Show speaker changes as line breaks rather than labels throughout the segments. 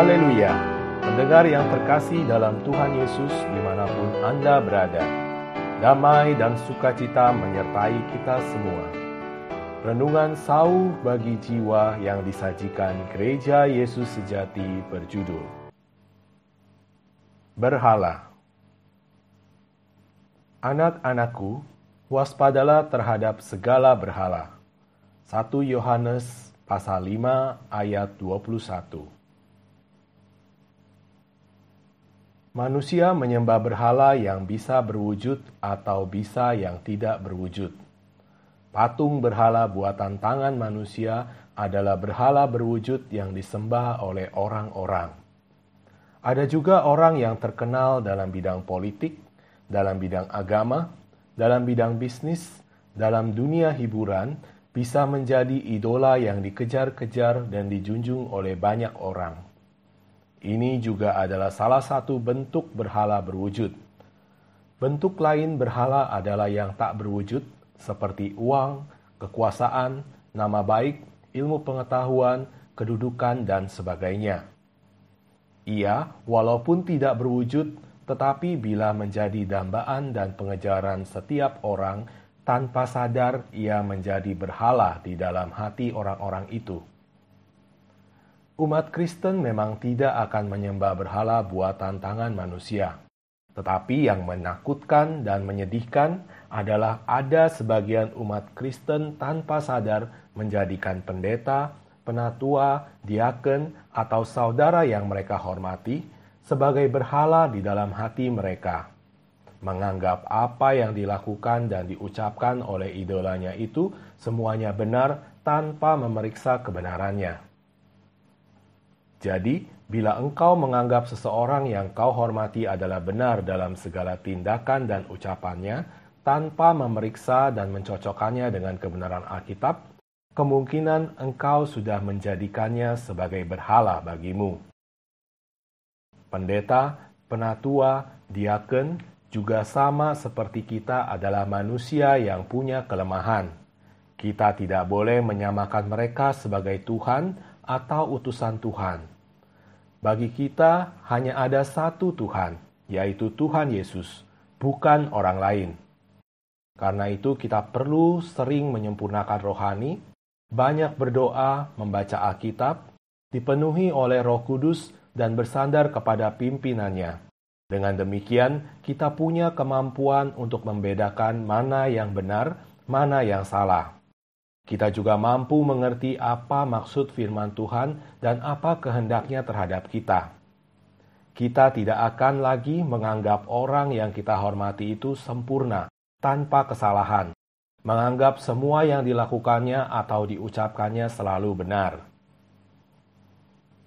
Haleluya! Pendengar yang terkasih dalam Tuhan Yesus di mana pun Anda berada, damai dan sukacita menyertai kita semua. Renungan sauh bagi jiwa yang disajikan Gereja Yesus Sejati berjudul Berhala Anak-anakku, waspadalah terhadap segala berhala. 1 Yohanes pasal 5 ayat 21 Manusia menyembah berhala yang bisa berwujud atau bisa yang tidak berwujud. Patung berhala buatan tangan manusia adalah berhala berwujud yang disembah oleh orang-orang. Ada juga orang yang terkenal dalam bidang politik, dalam bidang agama, dalam bidang bisnis, dalam dunia hiburan, bisa menjadi idola yang dikejar-kejar dan dijunjung oleh banyak orang. Ini juga adalah salah satu bentuk berhala berwujud. Bentuk lain berhala adalah yang tak berwujud, seperti uang, kekuasaan, nama baik, ilmu pengetahuan, kedudukan, dan sebagainya. Ia, walaupun tidak berwujud, tetapi bila menjadi dambaan dan pengejaran setiap orang, tanpa sadar ia menjadi berhala di dalam hati orang-orang itu umat Kristen memang tidak akan menyembah berhala buatan tangan manusia. Tetapi yang menakutkan dan menyedihkan adalah ada sebagian umat Kristen tanpa sadar menjadikan pendeta, penatua, diaken, atau saudara yang mereka hormati sebagai berhala di dalam hati mereka. Menganggap apa yang dilakukan dan diucapkan oleh idolanya itu semuanya benar tanpa memeriksa kebenarannya. Jadi, bila engkau menganggap seseorang yang kau hormati adalah benar dalam segala tindakan dan ucapannya, tanpa memeriksa dan mencocokkannya dengan kebenaran Alkitab, kemungkinan engkau sudah menjadikannya sebagai berhala bagimu. Pendeta, penatua, diaken juga sama seperti kita adalah manusia yang punya kelemahan. Kita tidak boleh menyamakan mereka sebagai Tuhan atau utusan Tuhan. Bagi kita hanya ada satu Tuhan, yaitu Tuhan Yesus, bukan orang lain. Karena itu kita perlu sering menyempurnakan rohani, banyak berdoa, membaca Alkitab, dipenuhi oleh Roh Kudus dan bersandar kepada pimpinannya. Dengan demikian, kita punya kemampuan untuk membedakan mana yang benar, mana yang salah. Kita juga mampu mengerti apa maksud firman Tuhan dan apa kehendaknya terhadap kita. Kita tidak akan lagi menganggap orang yang kita hormati itu sempurna, tanpa kesalahan, menganggap semua yang dilakukannya atau diucapkannya selalu benar.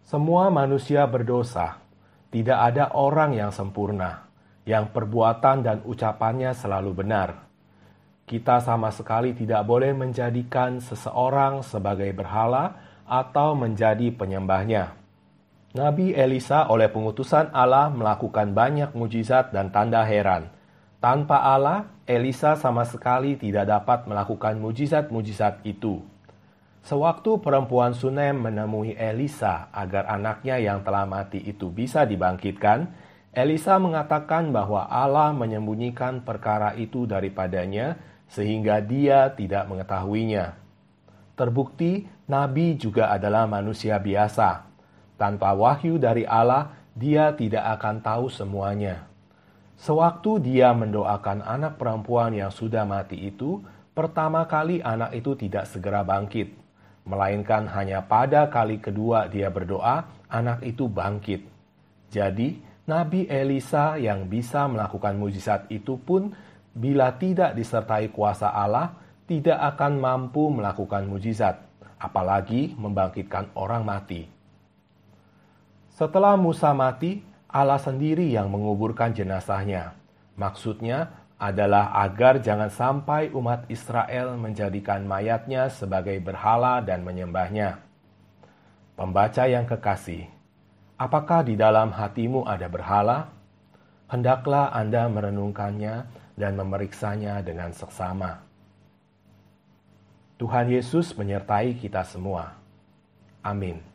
Semua manusia berdosa, tidak ada orang yang sempurna, yang perbuatan dan ucapannya selalu benar kita sama sekali tidak boleh menjadikan seseorang sebagai berhala atau menjadi penyembahnya. Nabi Elisa oleh pengutusan Allah melakukan banyak mujizat dan tanda heran. Tanpa Allah, Elisa sama sekali tidak dapat melakukan mujizat-mujizat itu. Sewaktu perempuan Sunem menemui Elisa agar anaknya yang telah mati itu bisa dibangkitkan, Elisa mengatakan bahwa Allah menyembunyikan perkara itu daripadanya sehingga dia tidak mengetahuinya. Terbukti, Nabi juga adalah manusia biasa. Tanpa wahyu dari Allah, dia tidak akan tahu semuanya. Sewaktu dia mendoakan anak perempuan yang sudah mati itu, pertama kali anak itu tidak segera bangkit, melainkan hanya pada kali kedua dia berdoa, anak itu bangkit. Jadi, Nabi Elisa yang bisa melakukan mujizat itu pun bila tidak disertai kuasa Allah, tidak akan mampu melakukan mujizat, apalagi membangkitkan orang mati. Setelah Musa mati, Allah sendiri yang menguburkan jenazahnya. Maksudnya adalah agar jangan sampai umat Israel menjadikan mayatnya sebagai berhala dan menyembahnya. Pembaca yang kekasih, apakah di dalam hatimu ada berhala? Hendaklah Anda merenungkannya dan memeriksanya dengan seksama. Tuhan Yesus menyertai kita semua. Amin.